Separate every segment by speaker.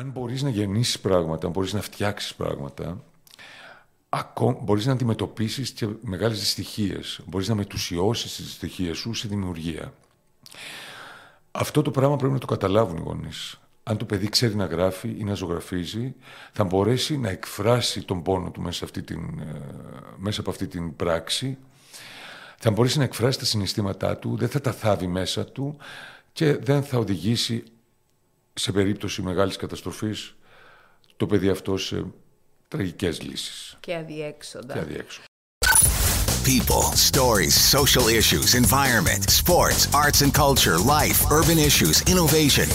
Speaker 1: Αν μπορείς να γεννήσεις πράγματα, αν μπορείς να φτιάξεις πράγματα, ακό- μπορείς να αντιμετωπίσεις και μεγάλες δυστυχίες. Μπορείς να μετουσιώσεις τις δυστυχίες σου σε δημιουργία. Αυτό το πράγμα πρέπει να το καταλάβουν οι γονείς. Αν το παιδί ξέρει να γράφει ή να ζωγραφίζει, θα μπορέσει να εκφράσει τον πόνο του μέσα, αυτή την, ε, μέσα από αυτή την πράξη, θα μπορέσει να εκφράσει τα συναισθήματά του, δεν θα τα θάβει μέσα του και δεν θα οδηγήσει σε περίπτωση μεγάλης καταστροφής το παιδί αυτό σε τραγικές λύσεις
Speaker 2: Και αδιέξοδα.
Speaker 1: και αδιέξω.
Speaker 3: People, stories, social issues, environment, sports, arts and culture, life, urban issues, innovation.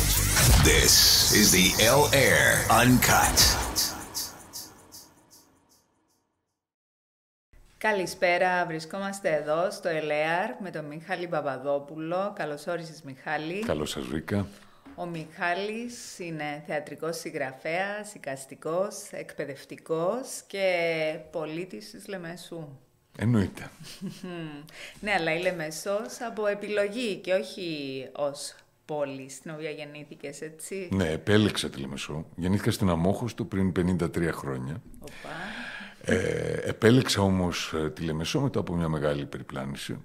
Speaker 3: This is the L Air Uncut.
Speaker 2: Καλησπέρα, βρισκόμαστε εδώ στο ΕΛΕΑΡ με τον Μιχάλη Παπαδόπουλο. Καλώς όρισες Μιχάλη.
Speaker 1: Καλώς σας βρήκα.
Speaker 2: Ο Μιχάλης είναι θεατρικός συγγραφέας, οικαστικός, εκπαιδευτικός και πολίτης της Λεμεσού.
Speaker 1: Εννοείται.
Speaker 2: Ναι, αλλά η Λεμεσός από επιλογή και όχι ως πόλη στην οποία γεννήθηκες, έτσι.
Speaker 1: Ναι, επέλεξα τη Λεμεσό. Γεννήθηκα στην Αμόχωστο πριν 53 χρόνια.
Speaker 2: Οπα.
Speaker 1: Ε, επέλεξα όμως ε, τη Λεμεσό μετά από μια μεγάλη περιπλάνηση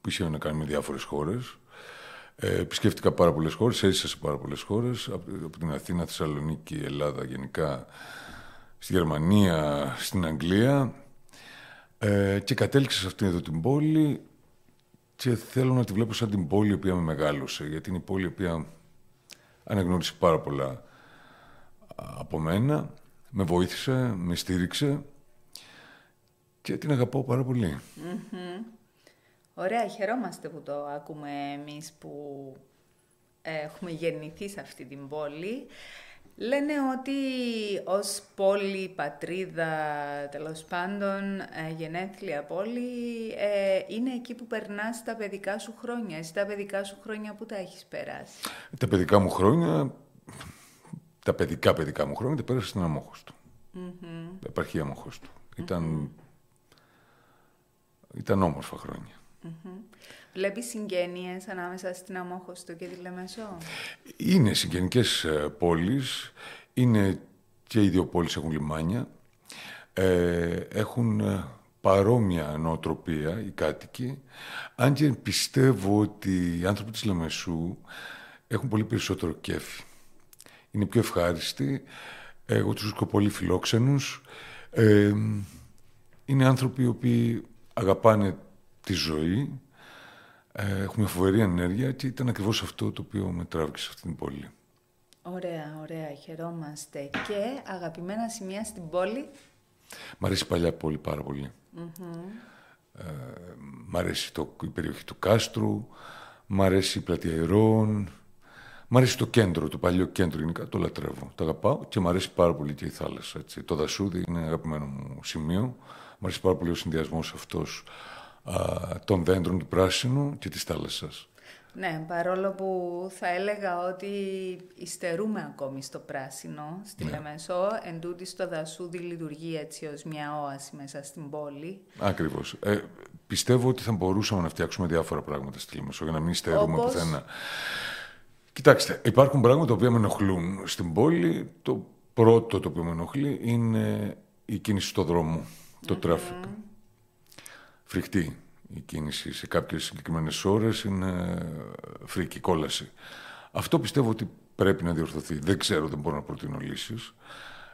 Speaker 1: που είχε να κάνει με διάφορες χώρες. Ε, επισκέφτηκα πάρα πολλές χώρες, έζησα σε πάρα πολλές χώρες, από, από την Αθήνα, Θεσσαλονίκη, Ελλάδα γενικά, στη Γερμανία, στην Αγγλία ε, και κατέληξα σε αυτήν εδώ την πόλη και θέλω να τη βλέπω σαν την πόλη η οποία με μεγάλωσε, γιατί είναι η πόλη η οποία αναγνώρισε πάρα πολλά α, από μένα, με βοήθησε, με στήριξε και την αγαπάω πάρα πολύ.
Speaker 2: Ωραία, χαιρόμαστε που το ακούμε εμείς που έχουμε γεννηθεί σε αυτή την πόλη. Λένε ότι ως πόλη, πατρίδα, τέλος πάντων, ε, γενέθλια πόλη, ε, είναι εκεί που περνάς τα παιδικά σου χρόνια. Εσύ τα παιδικά σου χρόνια που τα έχεις περάσει;
Speaker 1: Τα παιδικά μου χρόνια, τα παιδικά παιδικά μου χρόνια, τα πέρασα στην Αμόχωστο. Mm-hmm. Επαρχία Αμόχωστο. Ήταν, ήταν όμορφα χρόνια.
Speaker 2: Βλέπεις συγγένειες ανάμεσα στην Αμόχωστο και τη Λεμεσό;
Speaker 1: Είναι συγγενικές ε, πόλεις, είναι και οι δύο πόλεις έχουν λιμάνια, ε, έχουν ε, παρόμοια νοοτροπία οι κάτοικοι, αν και πιστεύω ότι οι άνθρωποι της Λεμεσού έχουν πολύ περισσότερο κέφι. Είναι πιο ευχάριστοι, εγώ τους βρίσκω πολύ φιλόξενους, ε, είναι άνθρωποι οι οποίοι αγαπάνε τη ζωή, ε, έχουμε φοβερή ενέργεια και ήταν ακριβώς αυτό το οποίο με τράβηξε σε αυτή την πόλη.
Speaker 2: Ωραία, ωραία, χαιρόμαστε. Και αγαπημένα σημεία στην πόλη.
Speaker 1: Μ' αρέσει η παλιά πόλη πάρα πολύ. Ε, μ' αρέσει το, η περιοχή του Κάστρου, μ' αρέσει η πλατεία Ηρών, μ' αρέσει το κέντρο, το παλιό κέντρο γενικά, το λατρεύω. Το αγαπάω και μ' αρέσει πάρα πολύ και η θάλασσα. Έτσι. Το δασούδι είναι αγαπημένο μου σημείο. Μ' αρέσει πάρα πολύ ο συνδυασμός αυτός α, των δέντρων του πράσινου και της θάλασσας.
Speaker 2: Ναι, παρόλο που θα έλεγα ότι υστερούμε ακόμη στο πράσινο, στη
Speaker 1: Ναι.
Speaker 2: Λεμεσό, εν τούτης το δασούδι λειτουργεί έτσι ως μια όαση μέσα στην πόλη.
Speaker 1: Ακριβώς. Ε, πιστεύω ότι θα μπορούσαμε να φτιάξουμε διάφορα πράγματα στη Λεμεσό για να μην υστερούμε
Speaker 2: Όπως;
Speaker 1: πουθενά. Κοιτάξτε, υπάρχουν πράγματα τα οποία με ενοχλούν στην πόλη. Το πρώτο το οποίο με ενοχλεί είναι η κίνηση στο δρόμο, το traffic. Φρικτή η κίνηση σε κάποιες συγκεκριμένες ώρες είναι φρίκη, κόλαση. Αυτό πιστεύω ότι πρέπει να διορθωθεί. Δεν ξέρω, δεν μπορώ να προτείνω λύσεις.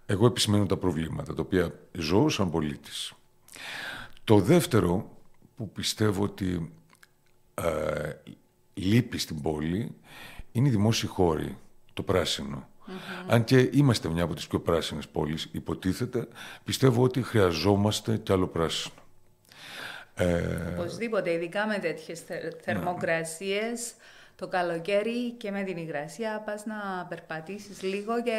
Speaker 1: Εγώ επισημαίνω τα προβλήματα, τα οποία ζω σαν πολίτης. Το δεύτερο που πιστεύω ότι ε, λείπει στην πόλη είναι οι δημόσιοι χώροι, το πράσινο. Αν και είμαστε μια από τις πιο πράσινες πόλεις, υποτίθεται, πιστεύω ότι χρειαζόμαστε κι άλλο πράσινο. Ε,
Speaker 2: Οπωσδήποτε, ειδικά με τέτοιες
Speaker 1: Ναι.
Speaker 2: θε- θερμοκρασίες, το καλοκαίρι και με την υγρασία πας να περπατήσεις λίγο και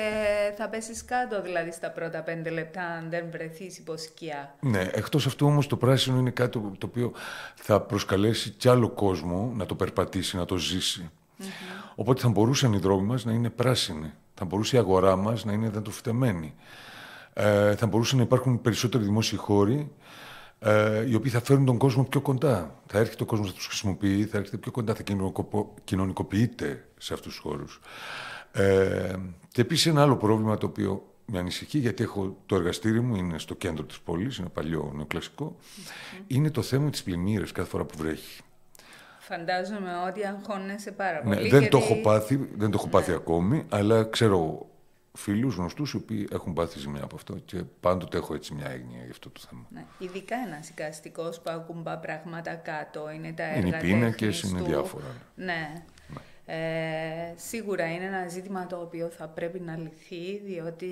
Speaker 2: θα πέσεις κάτω δηλαδή στα πρώτα πέντε λεπτά αν δεν βρεθείς υπό σκιά.
Speaker 1: Ναι, εκτός αυτού όμως το πράσινο είναι κάτι το- το οποίο θα προσκαλέσει κι άλλο κόσμο να το περπατήσει, να το ζήσει. Οπότε θα μπορούσαν οι δρόμοι μας να είναι πράσινοι. Θα μπορούσε η αγορά μας να είναι δεντροφυτεμένη. Ε, θα μπορούσαν να υπάρχουν περισσότεροι δημόσιοι χώροι ε, οι οποίοι θα φέρουν τον κόσμο πιο κοντά. Θα έρχεται ο κόσμος να τους χρησιμοποιεί, θα έρχεται πιο κοντά, θα κοινωνικοπο- κοινωνικοποιείται σε αυτούς τους χώρους. Ε, και επίσης ένα άλλο πρόβλημα το οποίο με ανησυχεί, γιατί έχω το εργαστήρι μου, είναι στο κέντρο της πόλης, είναι παλιό νεοκλασικό, είναι το θέμα της πλημμύρες κάθε φορά που βρέχει.
Speaker 2: Φαντάζομαι ότι αγχώνεσαι πάρα
Speaker 1: Ναι,
Speaker 2: πολύ.
Speaker 1: δεν,
Speaker 2: γιατί-
Speaker 1: το έχω πάθει, δεν το έχω πάθει ακόμη, αλλά ξέρω φίλους γνωστούς οι οποίοι έχουν πάθει ζημιά από αυτό και πάντοτε έχω έτσι μια έγνοια για αυτό το θέμα.
Speaker 2: Ναι, ειδικά ένα οικαστικό που ακουμπά πράγματα κάτω, είναι τα έργα
Speaker 1: Είναι οι πίνακες,
Speaker 2: τέχνης
Speaker 1: είναι
Speaker 2: του.
Speaker 1: διάφορα.
Speaker 2: Ναι. Ε, σίγουρα είναι ένα ζήτημα το οποίο θα πρέπει να λυθεί, διότι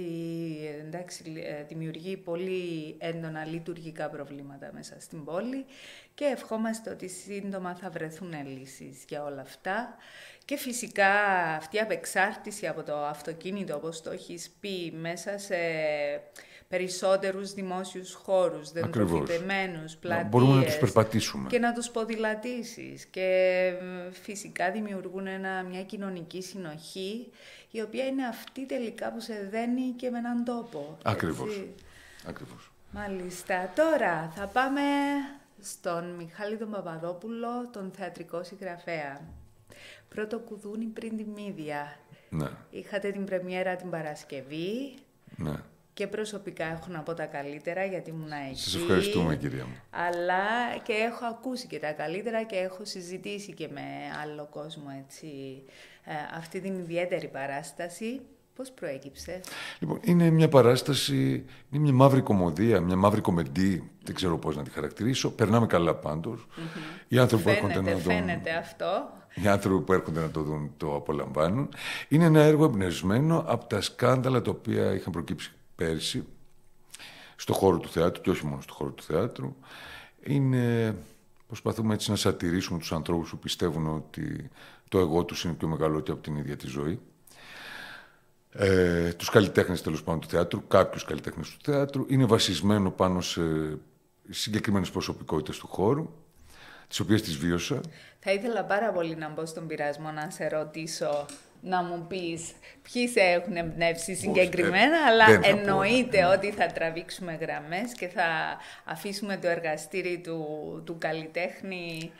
Speaker 2: εντάξει, λι- ε, δημιουργεί πολύ έντονα λειτουργικά προβλήματα μέσα στην πόλη και ευχόμαστε ότι σύντομα θα βρεθούν λύσεις για όλα αυτά. Και φυσικά αυτή η απεξάρτηση από το αυτοκίνητο, όπως το έχεις πει, μέσα σε περισσότερους δημόσιους χώρους,
Speaker 1: Ακριβώς.
Speaker 2: δεντροφυτεμένους,
Speaker 1: Να
Speaker 2: πλατείες.
Speaker 1: μπορούμε να τους περπατήσουμε.
Speaker 2: Και να τους ποδηλατήσεις. Και μ, φυσικά δημιουργούν ένα, μια κοινωνική συνοχή, η οποία είναι αυτή τελικά που σε δένει και με έναν τόπο.
Speaker 1: Ακριβώς.
Speaker 2: έτσι.
Speaker 1: Ακριβώς.
Speaker 2: Μάλιστα. Τώρα θα πάμε στον Μιχάλη τον Παπαδόπουλο, τον θεατρικό συγγραφέα. Πρώτο κουδούνι πριν τη μύδια.
Speaker 1: Ναι,
Speaker 2: Είχατε την πρεμιέρα την Παρασκευή
Speaker 1: ναι.
Speaker 2: Και προσωπικά έχω να πω τα καλύτερα γιατί ήμουν εκεί.
Speaker 1: Σας ευχαριστούμε, κυρία μου.
Speaker 2: Αλλά και έχω ακούσει και τα καλύτερα και έχω συζητήσει και με άλλο κόσμο έτσι, ε, αυτή την ιδιαίτερη παράσταση. Πώς προέκυψε;
Speaker 1: Λοιπόν, είναι μια παράσταση, είναι μια μαύρη κομμωδία, μια μαύρη κομμεντή, δεν ξέρω πώς να τη χαρακτηρίσω. Περνάμε καλά πάντως. Οι άνθρωποι που έρχονται
Speaker 2: Φαίνεται,
Speaker 1: να τον...
Speaker 2: φαίνεται αυτό.
Speaker 1: Οι άνθρωποι που έρχονται να το δουν το απολαμβάνουν. Είναι ένα έργο εμπνευσμένο από τα σκάνδαλα τα οποία είχαν προκύψει πέρσι στο χώρο του θεάτρου και όχι μόνο στο χώρο του θεάτρου. Είναι, προσπαθούμε έτσι να σατηρήσουμε τους ανθρώπους που πιστεύουν ότι το εγώ τους είναι πιο μεγάλο και από την ίδια τη ζωή. Ε, τους καλλιτέχνες τέλος πάντων του θεάτρου, κάποιους καλλιτέχνες του θεάτρου. Είναι βασισμένο πάνω σε συγκεκριμένες προσωπικότητες του χώρου, τις οποίες τις βίωσα.
Speaker 2: Θα ήθελα πάρα πολύ να μπω στον πειρασμό να σε ρωτήσω να μου πεις ποιοι σε έχουν εμπνεύσει συγκεκριμένα,
Speaker 1: δεν-
Speaker 2: αλλά
Speaker 1: δεν θα πω.
Speaker 2: εννοείται ότι θα τραβήξουμε γραμμές και θα αφήσουμε το εργαστήρι του, του καλλιτέχνη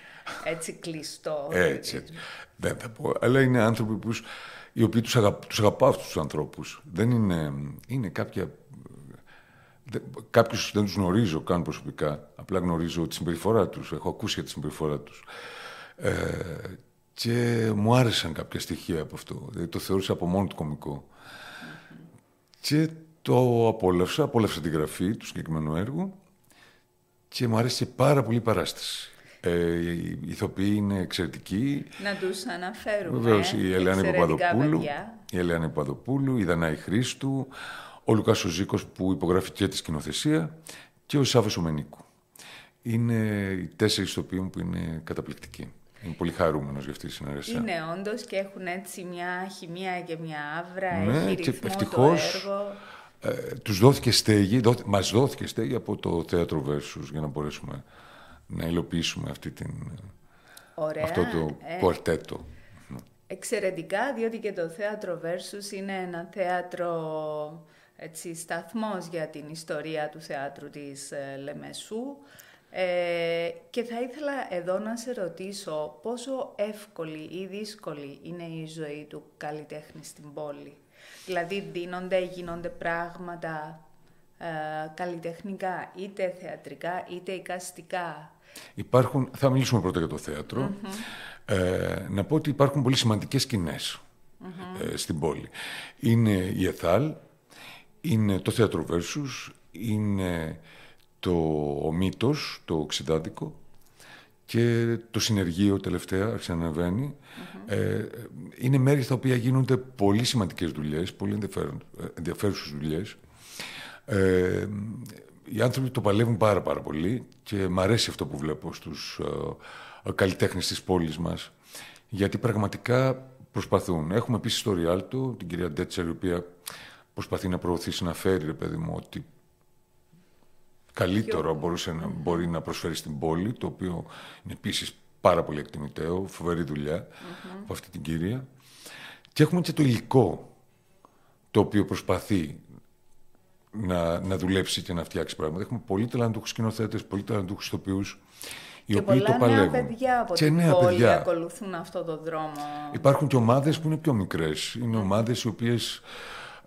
Speaker 2: έτσι κλειστό.
Speaker 1: Έτσι, έτσι. Δεν θα πω. Αλλά είναι άνθρωποι που, οι οποίοι τους, αγα, τους αγαπάω αυτούς τους ανθρώπους. Δεν είναι, είναι κάποια... δεν- Κάποιους δεν τους γνωρίζω καν προσωπικά. Απλά γνωρίζω τη συμπεριφορά τους. Έχω ακούσει για τη συμπεριφορά τους. Ε, και μου άρεσαν κάποια στοιχεία από αυτό. Δηλαδή, το θεώρησα από μόνο του κωμικό. Και το απόλαυσα, απόλαυσα τη γραφή του συγκεκριμένου έργου και μου άρεσε πάρα πολύ η παράσταση. Ε, οι ηθοποιοί είναι εξαιρετικοί.
Speaker 2: Να τους αναφέρουμε.
Speaker 1: Βεβαίως η Ελένη
Speaker 2: εξαιρετικά
Speaker 1: Παπαδοπούλου,
Speaker 2: παιδιά.
Speaker 1: η Ελένη Παπαδοπούλου, η Δανάη Χρήστου, ο Λουκάς ο Ζήκος που υπογράφει και τη σκηνοθεσία και ο Σάββας ο Μενίκου. Είναι οι τέσσερις ηθοποιοί μου που είναι καταπληκτικοί. Είμαι πολύ χαρούμενος για αυτή τη συνεργασία.
Speaker 2: Είναι όντως και έχουν έτσι μια χημεία και μια άβρα,
Speaker 1: Ναι,
Speaker 2: έχει
Speaker 1: και
Speaker 2: ρυθμό
Speaker 1: ευτυχώς,
Speaker 2: το έργο.
Speaker 1: Ε, τους δόθηκε στέγη, δόθη- μας δόθηκε στέγη από το θέατρο Versus για να μπορέσουμε να υλοποιήσουμε αυτή την,
Speaker 2: Ωραία.
Speaker 1: αυτό το
Speaker 2: ε.
Speaker 1: κουαρτέτο.
Speaker 2: Εξαιρετικά, διότι και το θέατρο Versus είναι ένα θέατρο έτσι, σταθμός για την ιστορία του θεάτρου της ε, Λεμεσού. Ε, και θα ήθελα εδώ να σε ρωτήσω πόσο εύκολη ή δύσκολη είναι η ζωή του καλλιτέχνη στην πόλη. Δηλαδή δίνονται, γίνονται πράγματα ε, καλλιτεχνικά, είτε θεατρικά είτε εικαστικά;
Speaker 1: Υπάρχουν, θα μιλήσουμε πρώτα για το θεατρο Ε, να πω ότι υπάρχουν πολύ σημαντικές σκηνές, ε, στην πόλη. Είναι η ΕΘΑΛ, είναι το θέατρο Versus, είναι το ο Μύτος, το Οξυδάτικο και το Συνεργείο τελευταία, άρχισε να ανεβαίνει. Ε, είναι μέρη στα οποία γίνονται πολύ σημαντικές δουλειές, πολύ ενδιαφέρον- ε, ενδιαφέρουσες δουλειές. Ε, οι άνθρωποι το παλεύουν πάρα πάρα πολύ και μ' αρέσει αυτό που βλέπω στους ε, καλλιτέχνες της πόλης μας γιατί πραγματικά προσπαθούν. Έχουμε επίσης το Ριάλτο, την κυρία Ντέτσερ, η οποία προσπαθεί να προωθήσει, να φέρει, ρε παιδί μου, ότι καλύτερο μπορούσε να, μπορεί να προσφέρει στην πόλη, το οποίο είναι επίσης πάρα πολύ εκτιμητέο, φοβερή δουλειά από αυτή την κυρία. Και έχουμε και το υλικό, το οποίο προσπαθεί να, να δουλέψει και να φτιάξει πράγματα. Έχουμε πολύ ταλαντούχους σκηνοθέτες, πολύ ταλαντούχους ηθοποιούς, οι
Speaker 2: και
Speaker 1: οποίοι
Speaker 2: πολλά
Speaker 1: το παλεύουν.
Speaker 2: νέα παιδιά από
Speaker 1: και
Speaker 2: την
Speaker 1: νέα
Speaker 2: πόλη
Speaker 1: παιδιά.
Speaker 2: ακολουθούν αυτό το δρόμο.
Speaker 1: Υπάρχουν και ομάδες που είναι πιο μικρές. Είναι ομάδες οι οποίες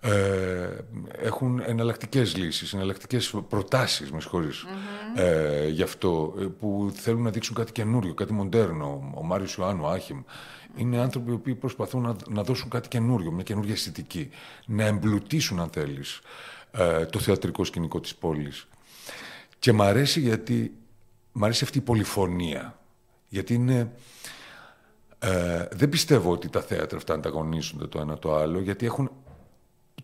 Speaker 1: ε, έχουν εναλλακτικές λύσεις, εναλλακτικές προτάσεις, με συγχωρεις ε, γι' αυτό, ε, που θέλουν να δείξουν κάτι καινούριο, κάτι μοντέρνο. Ο Μάριος Ιωάννου, ο Άχιμ, είναι άνθρωποι οι οποίοι προσπαθούν να, να δώσουν κάτι καινούριο, μια καινούργια αισθητική, να εμπλουτίσουν, αν θέλεις, ε, το θεατρικό σκηνικό της πόλης. Και μ' αρέσει γιατί, μ' αρέσει αυτή η πολυφωνία, γιατί είναι... Ε, δεν πιστεύω ότι τα θέατρα αυτά ανταγωνίζονται το ένα το άλλο, γιατί έχουν,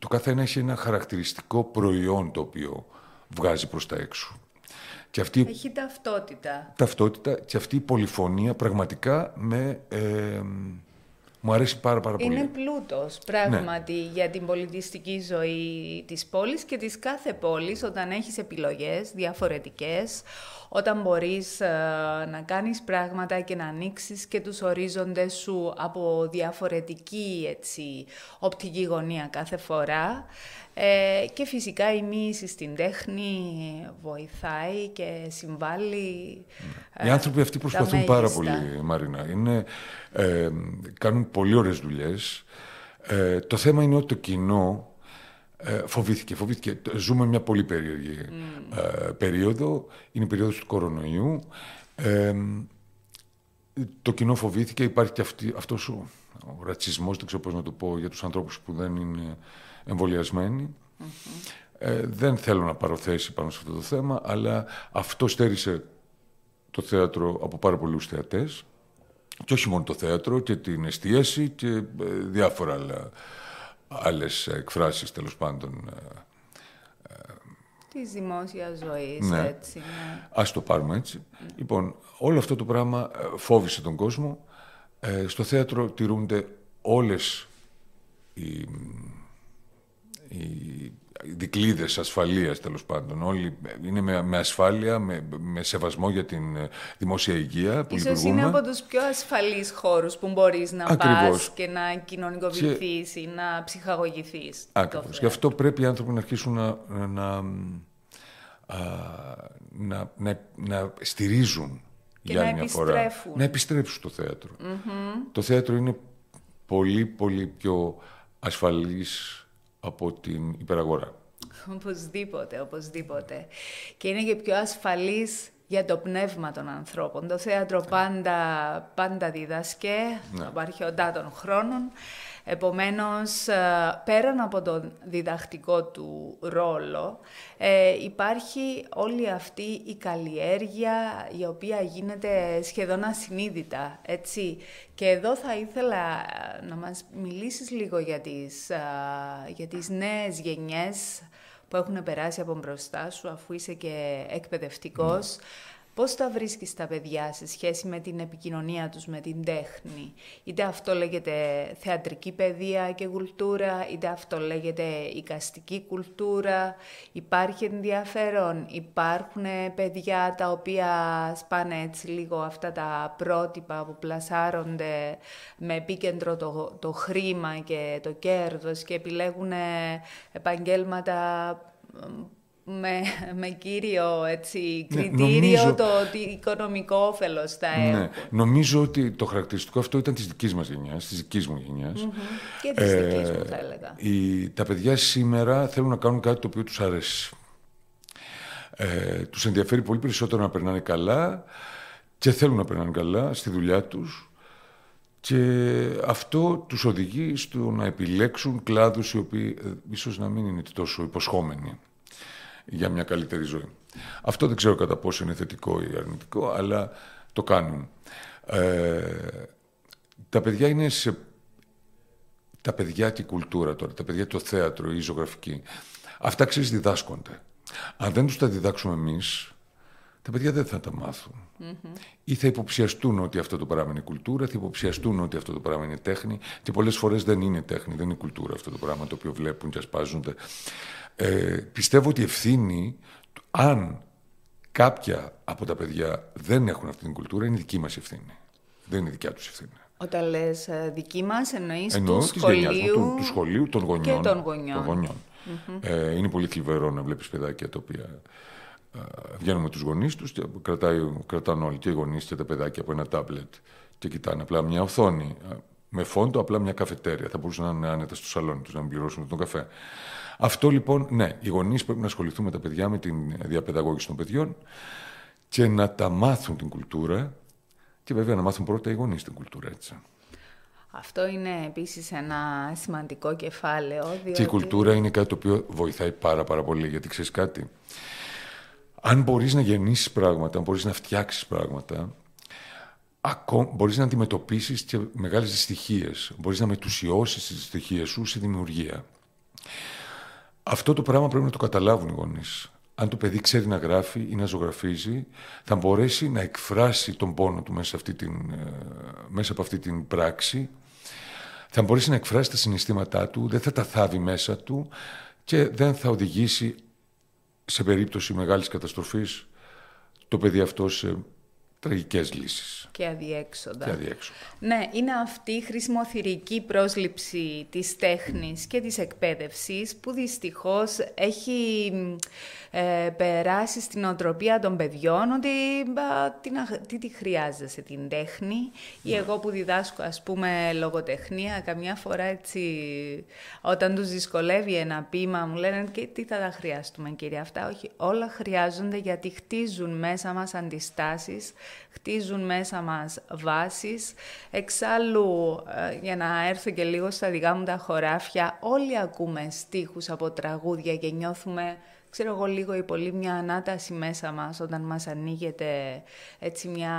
Speaker 1: το καθένα έχει ένα χαρακτηριστικό προϊόν το οποίο βγάζει προς τα έξω. Και αυτή η
Speaker 2: Έχει ταυτότητα.
Speaker 1: ταυτότητα και αυτή η πολυφωνία πραγματικά με, ε, μου αρέσει πάρα πάρα πολύ.
Speaker 2: Είναι πλούτος πράγματι για την πολιτιστική ζωή της πόλης και της κάθε πόλης όταν έχεις επιλογές διαφορετικές, όταν μπορείς ε, να κάνεις πράγματα και να ανοίξεις και τους ορίζοντες σου από διαφορετική έτσι, οπτική γωνία κάθε φορά. Ε, και φυσικά η μοίηση στην τέχνη βοηθάει και συμβάλλει.
Speaker 1: Οι άνθρωποι αυτοί
Speaker 2: τα
Speaker 1: προσπαθούν πάρα
Speaker 2: μέγιστα.
Speaker 1: πολύ, Μαρίνα. Είναι, ε, κάνουν πολύ ωραίες δουλειές. Ε, το θέμα είναι ότι το κοινό ε, φοβήθηκε, φοβήθηκε. Ζούμε μια πολύ περίεργη ε, περίοδο. Είναι η περίοδος του κορονοϊού. Ε, το κοινό φοβήθηκε. Υπάρχει και αυτή, αυτός ο, ο ρατσισμός, δεν ξέρω πώς να το πω, για τους ανθρώπους που δεν είναι εμβολιασμένοι. Ε, δεν θέλω να πάρω θέση πάνω σε αυτό το θέμα, αλλά αυτό στέρισε το θέατρο από πάρα πολλούς θεατές και όχι μόνο το θέατρο και την εστίαση και ε, διάφορα άλλα, άλλες εκφράσεις τέλος πάντων. ε,
Speaker 2: Της δημόσιας ζωής,
Speaker 1: Ναι.
Speaker 2: έτσι. Ναι.
Speaker 1: Ας το πάρουμε έτσι. Λοιπόν, όλο αυτό το πράγμα ε, φόβησε τον κόσμο. Ε, στο θέατρο τηρούνται όλες οι, οι δικλείδες ασφαλείας τέλος πάντων. Όλοι είναι με, με ασφάλεια, με, με σεβασμό για την ε, δημόσια υγεία που
Speaker 2: Ίσως
Speaker 1: λειτουργούμε.
Speaker 2: είναι από τους πιο ασφαλείς χώρους που μπορείς να
Speaker 1: Ακριβώς.
Speaker 2: πας και να κοινωνικοποιηθείς ή να ψυχαγωγηθείς.
Speaker 1: Ακριβώς.
Speaker 2: Το
Speaker 1: Γι' αυτό πρέπει οι άνθρωποι να αρχίσουν να, να, α, να, να, να στηρίζουν
Speaker 2: Και
Speaker 1: για
Speaker 2: να
Speaker 1: άλλη μια φορά.
Speaker 2: επιστρέφουν.
Speaker 1: Να επιστρέψουν στο θέατρο. Το θέατρο είναι πολύ, πολύ πιο ασφαλής από την υπεραγορά.
Speaker 2: Οπωσδήποτε, οπωσδήποτε. Και είναι και πιο ασφαλής για το πνεύμα των ανθρώπων. Το θέατρο πάντα, πάντα διδάσκε
Speaker 1: Ναι.
Speaker 2: από αρχαιοτά των χρόνων. Επομένως, ε, πέραν από τον διδακτικό του ρόλο, ε, υπάρχει όλη αυτή η καλλιέργεια η οποία γίνεται σχεδόν ασυνείδητα, έτσι. Και εδώ θα ήθελα ε, να μας μιλήσεις λίγο για τις, ε, για τις νέες γενιές που έχουν περάσει από μπροστά σου, αφού είσαι και εκπαιδευτικός. Πώς τα βρίσκεις τα παιδιά σε σχέση με την επικοινωνία τους με την τέχνη; Είτε αυτό λέγεται θεατρική παιδεία και κουλτούρα, είτε αυτό λέγεται οικαστική κουλτούρα. Υπάρχει ενδιαφέρον, υπάρχουν παιδιά τα οποία σπάνε έτσι λίγο αυτά τα πρότυπα που πλασάρονται με επίκεντρο το, το χρήμα και το κέρδος και επιλέγουν επαγγέλματα με, με κύριο έτσι,
Speaker 1: Ναι,
Speaker 2: κριτήριο
Speaker 1: νομίζω-
Speaker 2: το ότι οικονομικό όφελος θα έχουν.
Speaker 1: Ναι. Νομίζω ότι το χαρακτηριστικό αυτό ήταν της δικής μας γενιάς, της δικής μου γενιάς.
Speaker 2: Και της
Speaker 1: Ε,
Speaker 2: δικής μου θα έλεγα.
Speaker 1: οι, τα παιδιά σήμερα θέλουν να κάνουν κάτι το οποίο τους αρέσει. Ε, τους ενδιαφέρει πολύ περισσότερο να περνάνε καλά και θέλουν να περνάνε καλά στη δουλειά τους και αυτό τους οδηγεί στο να επιλέξουν κλάδους οι οποίοι ε, ίσως να μην είναι τόσο υποσχόμενοι για μια καλύτερη ζωή. Αυτό δεν ξέρω κατά πόσο είναι θετικό ή αρνητικό, αλλά το κάνουν. Ε, τα παιδιά είναι σε... Τα παιδιά και η κουλτούρα τώρα, τα παιδιά το θέατρο, η ζωγραφική. Αυτά ξέρεις διδάσκονται. Αν δεν τους τα διδάξουμε εμείς, τα παιδιά δεν θα τα μαθουν Ή θα υποψιαστούν ότι αυτό το πράγμα είναι κουλτούρα, θα υποψιαστούν ότι αυτό το πράγμα είναι τέχνη και πολλές φορές δεν είναι τέχνη, δεν είναι κουλτούρα αυτό το πράγμα το οποίο βλέπουν και ασπάζονται. Ε, πιστεύω ότι η ευθύνη, αν κάποια από τα παιδιά δεν έχουν αυτή την κουλτούρα, είναι δική μας ευθύνη. Δεν είναι δικιά τους ευθύνη.
Speaker 2: Όταν λες ε, δική μας, εννοείς
Speaker 1: Εννοώ
Speaker 2: του
Speaker 1: της γενιάς μου,
Speaker 2: σχολείου.
Speaker 1: του, του σχολείου, των γονιών.
Speaker 2: των γονιών.
Speaker 1: ε, είναι πολύ θλιβερό να βλέπεις παιδάκια τα οποία Ε, βγαίνουν με τους γονείς τους και κρατάνε όλοι και οι γονείς και τα παιδάκια από ένα τάμπλετ και κοιτάνε απλά μια οθόνη ε, με φόντο απλά μια καφετέρια. Θα μπορούσαν να είναι άνετα στο σαλόνι τους να μην πληρώσουν τον καφέ. Αυτό λοιπόν, ναι, οι γονείς πρέπει να ασχοληθούν με τα παιδιά, με την διαπαιδαγώγηση των παιδιών και να τα μάθουν την κουλτούρα και βέβαια να μάθουν πρώτα οι γονείς την κουλτούρα, έτσι.
Speaker 2: Αυτό είναι επίσης ένα σημαντικό κεφάλαιο. Διότι...
Speaker 1: Και η κουλτούρα είναι κάτι το οποίο βοηθάει πάρα πάρα πολύ, γιατί ξέρεις κάτι. Αν μπορείς να γεννήσεις πράγματα, αν μπορείς να φτιάξεις πράγματα, μπορείς να αντιμετωπίσεις και μεγάλες δυστυχίες. Μπορείς να μετουσιώσεις τις δυστυχίες σου σε δημιουργία. Αυτό το πράγμα πρέπει να το καταλάβουν οι γονείς. Αν το παιδί ξέρει να γράφει ή να ζωγραφίζει, θα μπορέσει να εκφράσει τον πόνο του μέσα, αυτή την, ε, μέσα από αυτή την πράξη, θα μπορέσει να εκφράσει τα συναισθήματά του, δεν θα τα θάβει μέσα του και δεν θα οδηγήσει σε περίπτωση μεγάλης καταστροφής το παιδί αυτό σε τραγικές λύσεις.
Speaker 2: Και αδιέξοδα.
Speaker 1: Και αδιέξοδα.
Speaker 2: Ναι, είναι αυτή η χρησιμοθυρική πρόσληψη της τέχνης και της εκπαίδευσης που δυστυχώς έχει ε, περάσει στην οτροπία των παιδιών ότι τι, τι, χρειάζεσαι την τέχνη ή ναι. εγώ που διδάσκω ας πούμε λογοτεχνία καμιά φορά έτσι όταν τους δυσκολεύει ένα ποίημα μου λένε και τι θα τα χρειαστούμε κύριε αυτά όχι όλα χρειάζονται γιατί χτίζουν μέσα μας αντιστάσεις χτίζουν μέσα μας βάσεις. Εξάλλου ε, για να έρθω και λίγο στα δικά μου τα χωράφια όλοι ακούμε στίχους από τραγούδια και νιώθουμε ξέρω εγώ λίγο ή πολύ μια ανάταση μέσα μας όταν μας ανοίγεται έτσι μια,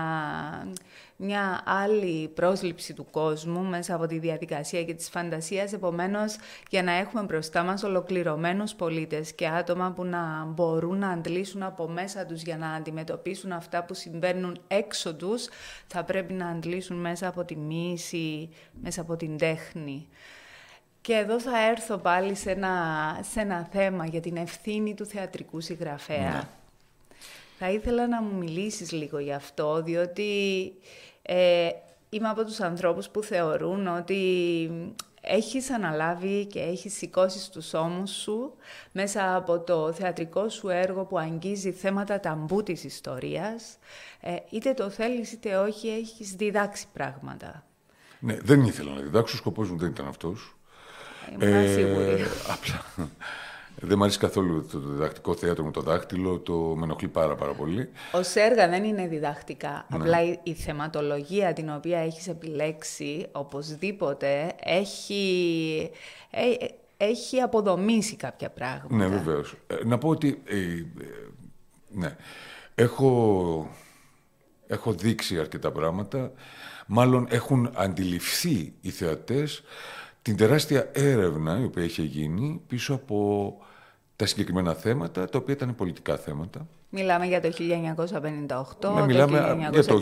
Speaker 2: μια άλλη πρόσληψη του κόσμου μέσα από τη διαδικασία και της φαντασίας. Επομένως, για να έχουμε μπροστά μας ολοκληρωμένους πολίτες και άτομα που να μπορούν να αντλήσουν από μέσα τους για να αντιμετωπίσουν αυτά που συμβαίνουν έξω τους, θα πρέπει να αντλήσουν μέσα από τη μίση, μέσα από την τέχνη. Και εδώ θα έρθω πάλι σε ένα, σε ένα θέμα για την ευθύνη του θεατρικού συγγραφέα. Ναι. Θα ήθελα να μου μιλήσεις λίγο γι' αυτό, διότι ε, είμαι από τους ανθρώπους που θεωρούν ότι έχεις αναλάβει και έχεις σηκώσει τους ώμους σου μέσα από το θεατρικό σου έργο που αγγίζει θέματα ταμπού της ιστορίας. Ε, είτε το θέλεις είτε όχι, έχεις διδάξει πράγματα.
Speaker 1: Ναι, δεν ήθελα να διδάξω, ο σκοπός μου δεν ήταν αυτός.
Speaker 2: Ε,
Speaker 1: απλά. Δεν μου αρέσει καθόλου το διδακτικό θέατρο με το δάχτυλο, το με ενοχλεί πάρα, πάρα πολύ.
Speaker 2: Ω έργα δεν είναι διδακτικά. Ναι. Απλά η, θεματολογία την οποία έχεις επιλέξει, οπωσδήποτε, έχει, ε, έχει αποδομήσει κάποια πράγματα.
Speaker 1: Ναι, βεβαίως. Ε, να πω ότι, ε, ναι, έχω, έχω δείξει αρκετά πράγματα. Μάλλον έχουν αντιληφθεί οι θεατές την τεράστια έρευνα η οποία είχε γίνει πίσω από τα συγκεκριμένα θέματα, τα οποία ήταν πολιτικά θέματα.
Speaker 2: Μιλάμε για το 1958, ναι,
Speaker 1: μιλάμε για το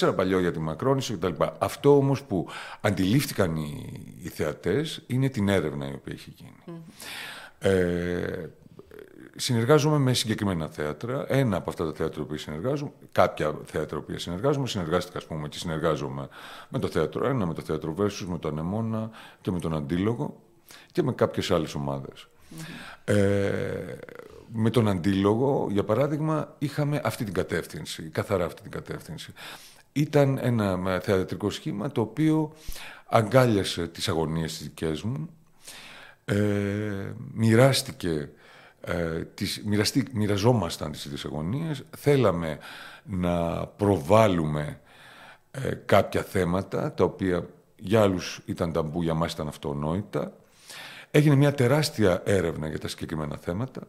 Speaker 1: 1964, παλιό για τη Μακρόνηση κτλ. Αυτό όμως που αντιλήφθηκαν οι, οι θεατές είναι την έρευνα η οποία έχει γίνει. Ε, συνεργάζομαι με συγκεκριμένα θέατρα. Ένα από αυτά τα θέατρα που συνεργάζομαι, κάποια θέατρα που συνεργάζομαι, συνεργάστηκα, ας πούμε, και συνεργάζομαι με το θέατρο 1, με το θέατρο Versus, με το Ανεμόνα και με τον Αντίλογο και με κάποιες άλλες Ε, με τον Αντίλογο, για παράδειγμα, είχαμε αυτή την κατεύθυνση, καθαρά αυτή την κατεύθυνση. Ήταν ένα θεατρικό σχήμα το οποίο αγκάλιασε τις αγωνίες της δικές μου, ε, μοιράστηκε ε, τις, μοιραστή, μοιραζόμασταν τις ίδιες αγωνίες, θέλαμε να προβάλλουμε ε, κάποια θέματα, τα οποία για άλλους ήταν ταμπού, για μας ήταν αυτονόητα. Έγινε μια τεράστια έρευνα για τα συγκεκριμένα θέματα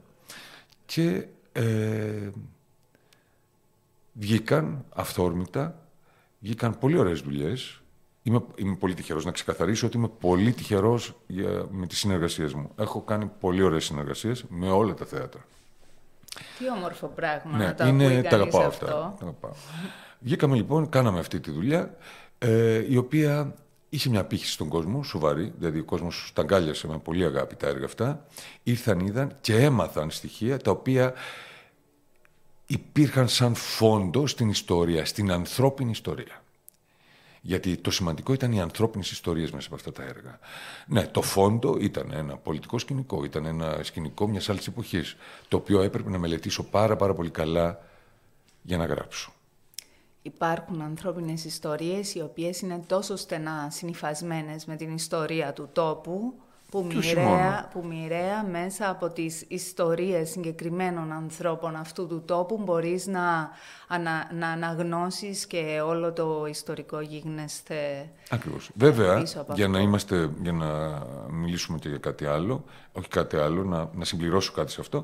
Speaker 1: και ε, βγήκαν αυθόρμητα, βγήκαν πολύ ωραίες δουλειές, Είμαι, είμαι πολύ τυχερός να ξεκαθαρίσω ότι είμαι πολύ τυχερός με τις συνεργασίες μου. Έχω κάνει πολύ ωραίες συνεργασίες με όλα τα θέατρα.
Speaker 2: Τι όμορφο πράγμα
Speaker 1: ναι,
Speaker 2: να το
Speaker 1: είναι,
Speaker 2: τα
Speaker 1: αγαπάω αυτά. Βγήκαμε λοιπόν, κάναμε αυτή τη δουλειά, ε, η οποία είχε μια πύχη στον κόσμο, σοβαρή, δηλαδή ο κόσμος τα αγκάλιασε με πολύ αγάπη τα έργα αυτά. Ήρθαν, είδαν και έμαθαν στοιχεία τα οποία υπήρχαν σαν φόντο στην ιστορία, στην ανθρώπινη ιστορία. Γιατί το σημαντικό ήταν οι ανθρώπινες ιστορίες μέσα από αυτά τα έργα. Ναι, το φόντο ήταν ένα πολιτικό σκηνικό, ήταν ένα σκηνικό μιας άλλης εποχής, το οποίο έπρεπε να μελετήσω πάρα πάρα πολύ καλά για να γράψω.
Speaker 2: Υπάρχουν ανθρώπινες ιστορίες οι οποίες είναι τόσο στενά συνυφασμένες με την ιστορία του τόπου που μοιραία, που μοιραία μέσα από τις ιστορίες συγκεκριμένων ανθρώπων αυτού του τόπου μπορείς να, ανα, να αναγνώσεις και όλο το ιστορικό γίγνεσθε
Speaker 1: Ακριβώς. Βέβαια, για να, είμαστε, για να μιλήσουμε και για κάτι άλλο, όχι κάτι άλλο, να, να συμπληρώσω κάτι σε αυτό,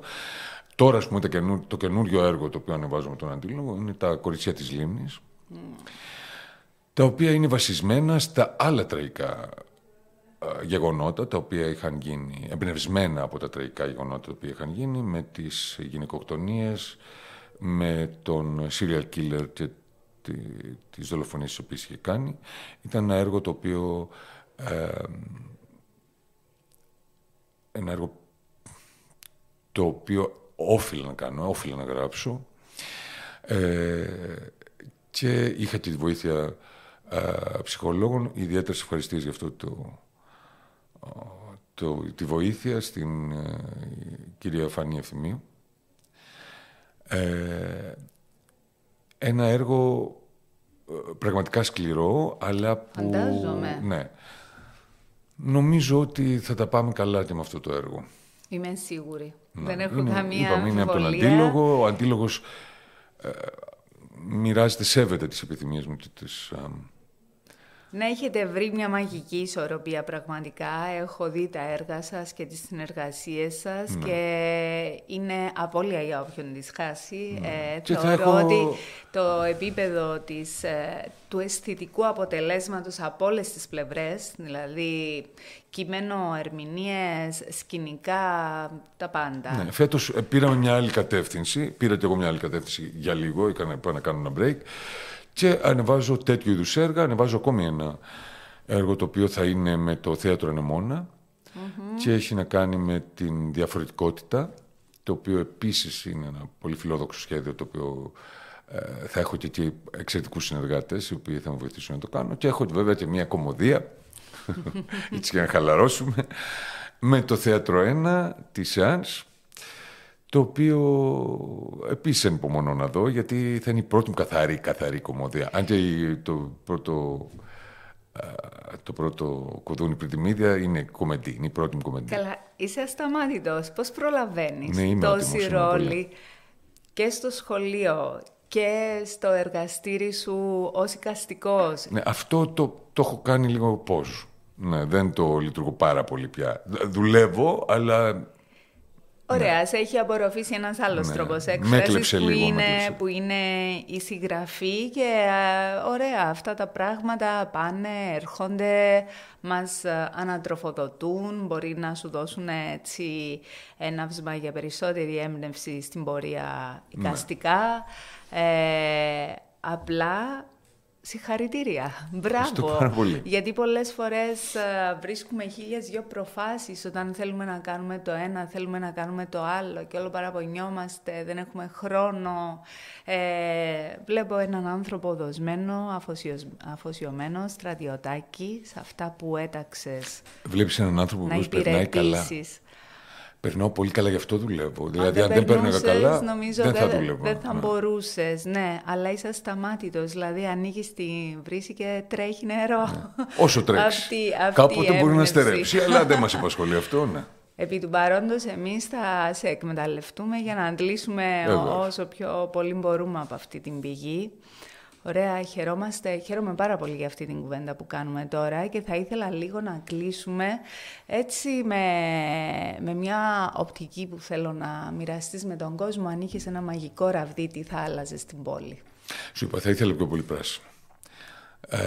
Speaker 1: Τώρα, ας πούμε, το, το καινούριο έργο το οποίο ανεβάζω με τον Αντίλογο είναι τα κοριτσιά της Λίμνης, mm. τα οποία είναι βασισμένα στα άλλα τραγικά γεγονότα τα οποία είχαν γίνει, εμπνευσμένα από τα τραγικά γεγονότα τα οποία είχαν γίνει με τις γυναικοκτονίες, με τον serial killer και της, τις δολοφονίες τις οποίες είχε κάνει. Ήταν ένα έργο το οποίο ένα έργο το οποίο όφιλα να κάνω, όφιλα να γράψω ε, και είχα και τη βοήθεια ψυχολόγων, ιδιαίτερε ευχαριστίες για αυτό το, το, τη βοήθεια στην ε, κυρία Φανή Ευθυμίου. Ε, ένα έργο ε, πραγματικά σκληρό, αλλά που...
Speaker 2: Φαντάζομαι.
Speaker 1: Ναι. Νομίζω ότι θα τα πάμε καλά και με αυτό το έργο.
Speaker 2: Είμαι σίγουρη. Ναι. Δεν έχω είναι, καμία
Speaker 1: είπαμε, είναι από τον αντίλογο. Ο αντίλογος ε, μοιράζεται, σέβεται τις επιθυμίες μου και τις,
Speaker 2: να έχετε βρει μια μαγική ισορροπία πραγματικά. Έχω δει τα έργα σας και τις συνεργασίες σας ναι. και είναι απώλεια για όποιον τις χάσει. Ναι. Ε, θεωρώ ότι το επίπεδο της, ε, του αισθητικού αποτελέσματος από όλες τις πλευρές, δηλαδή κείμενο, ερμηνείες, σκηνικά, τα πάντα.
Speaker 1: Ναι, φέτος ε, πήραμε μια άλλη κατεύθυνση, πήρα και εγώ μια άλλη κατεύθυνση για λίγο, έκανα, να κάνω ένα break. Και ανεβάζω τέτοιου είδους έργα. Ανεβάζω ακόμη ένα έργο το οποίο θα είναι με το θέατρο Ενεμόνα και έχει να κάνει με την διαφορετικότητα, το οποίο επίσης είναι ένα πολύ φιλόδοξο σχέδιο, το οποίο ε, θα έχω και εκεί εξαιρετικούς συνεργάτες, οι οποίοι θα με βοηθήσουν να το κάνω. Και έχω βέβαια και μια κομμωδία, έτσι για να χαλαρώσουμε, με το Θέατρο 1 της ΣΕΑΝΣ, το οποίο επίσης ανυπομονώ να δω, γιατί θα είναι η πρώτη μου καθαρή, καθαρή κομμωδία. Αν και το πρώτο, το πρώτο κουδούνι πριν τη μύδια είναι κομμεντή, είναι η πρώτη μου κομμεντή.
Speaker 2: Καλά, είσαι ασταμάτητος. Πώς προλαβαίνεις ναι, τόση ρόλη και στο σχολείο και στο εργαστήρι σου ως οικαστικός;
Speaker 1: Ναι, αυτό το, το έχω κάνει λίγο πώς. Ναι, δεν το λειτουργώ πάρα πολύ πια. Δουλεύω, αλλά
Speaker 2: Ωραία, ναι. σε έχει απορροφήσει ένας άλλος ναι. τρόπος έκφρασης που, είναι, που είναι η συγγραφή και ωραία, αυτά τα πράγματα πάνε, έρχονται, μας ανατροφοδοτούν, μπορεί να σου δώσουν έτσι έναυσμα για περισσότερη έμπνευση στην πορεία ναι. οικαστικά. Ε, απλά Συγχαρητήρια. Μπράβο. Γιατί πολλές φορές ε, βρίσκουμε χίλιες δυο προφάσεις όταν θέλουμε να κάνουμε το ένα, θέλουμε να κάνουμε το άλλο και όλο παραπονιόμαστε, δεν έχουμε χρόνο. Ε, βλέπω έναν άνθρωπο δοσμένο, αφοσιωμένο, στρατιωτάκι σε αυτά που έταξες.
Speaker 1: Βλέπεις έναν άνθρωπο που περνάει καλά. Περνάω πολύ καλά, γι' αυτό δουλεύω. δηλαδή, αν δεν παίρνω καλά, νομίζω δεν θα δουλεύω.
Speaker 2: Δεν θα ναι. μπορούσες, ναι, αλλά είσαι ασταμάτητος. Δηλαδή, ανοίγεις τη βρύση και τρέχει νερό. Ναι.
Speaker 1: Όσο τρέχει. αυτή, Κάποτε μπορεί να στερέψει, αλλά δεν μας απασχολεί αυτό, ναι.
Speaker 2: Επί του παρόντος, εμείς θα σε εκμεταλλευτούμε για να αντλήσουμε όσο πιο πολύ μπορούμε από αυτή την πηγή. Ωραία, χαιρόμαστε, χαίρομαι πάρα πολύ για αυτή την κουβέντα που κάνουμε τώρα και θα ήθελα λίγο να κλείσουμε έτσι με, με μια οπτική που θέλω να μοιραστείς με τον κόσμο. Αν είχες ένα μαγικό ραβδί, τι θα άλλαζες στην πόλη;
Speaker 1: Σου είπα, θα ήθελα πιο πολύ πράσινο. Ε,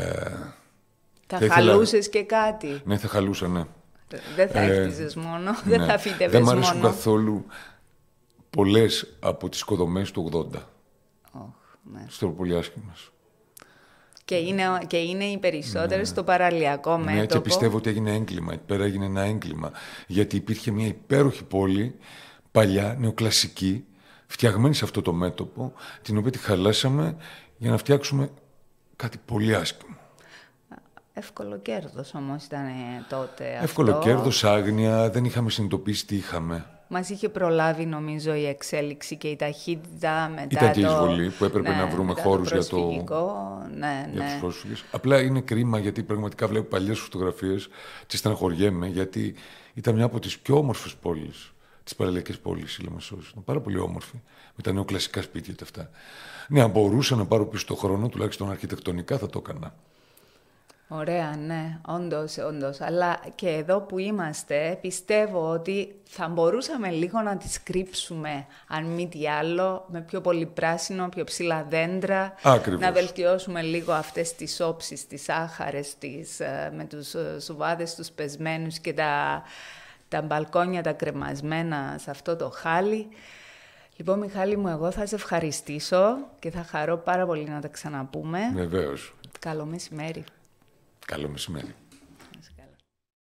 Speaker 2: θα, θα χαλούσες και κάτι;
Speaker 1: Ναι, θα χαλούσα, ναι.
Speaker 2: Δεν θα ε, μόνο, δεν ναι. θα φύτευες
Speaker 1: Δεν μου αρέσουν καθόλου πολλές από τις οικοδομές του 80 ναι. στο πολύ άσχημα.
Speaker 2: Και είναι, και είναι οι περισσότερε ναι. στο παραλιακό μέτωπο.
Speaker 1: Ναι, και πιστεύω ότι έγινε έγκλημα. Εκεί πέρα έγινε ένα έγκλημα. Γιατί υπήρχε μια υπέροχη πόλη, παλιά, νεοκλασική, φτιαγμένη σε αυτό το μέτωπο, την οποία τη χαλάσαμε για να φτιάξουμε κάτι πολύ άσχημο.
Speaker 2: Εύκολο κέρδος όμως ήταν τότε
Speaker 1: Εύκολο
Speaker 2: αυτό.
Speaker 1: κέρδος, άγνοια, δεν είχαμε συνειδητοποιήσει τι είχαμε.
Speaker 2: Μας είχε προλάβει νομίζω η εξέλιξη και η ταχύτητα μετά
Speaker 1: Ήταν και η
Speaker 2: το...
Speaker 1: εισβολή που έπρεπε
Speaker 2: ναι,
Speaker 1: να βρούμε
Speaker 2: μετά
Speaker 1: χώρους για το-
Speaker 2: προσφυγικό. Ναι,
Speaker 1: για
Speaker 2: ναι.
Speaker 1: τους πρόσφυγες. Απλά είναι κρίμα γιατί πραγματικά βλέπω παλιές φωτογραφίες και στεναχωριέμαι γιατί ήταν μια από τις πιο όμορφες πόλεις, τις παραλιακές πόλεις η Λεμεσός. Είναι πάρα πολύ όμορφη, με τα νεοκλασικά σπίτια και αυτά. Ναι, αν μπορούσα να πάρω πίσω το χρόνο, τουλάχιστον αρχιτεκτονικά θα το έκανα.
Speaker 2: Ωραία, ναι, όντως, όντως. Αλλά και εδώ που είμαστε, πιστεύω ότι θα μπορούσαμε λίγο να τις κρύψουμε, αν μη τι άλλο, με πιο πολύ πράσινο, πιο ψηλά δέντρα.
Speaker 1: Ακριβώς.
Speaker 2: Να βελτιώσουμε λίγο αυτές τις όψεις, τις άχαρες, τις, ε, με τους ε, σουβάδες τους πεσμένους και τα, τα μπαλκόνια τα κρεμασμένα σε αυτό το χάλι. Λοιπόν, Μιχάλη μου, εγώ θα σε ευχαριστήσω και θα χαρώ πάρα πολύ να τα ξαναπούμε.
Speaker 1: Βεβαίως.
Speaker 2: Καλό μεσημέρι.
Speaker 1: Καλό μεσημέρι.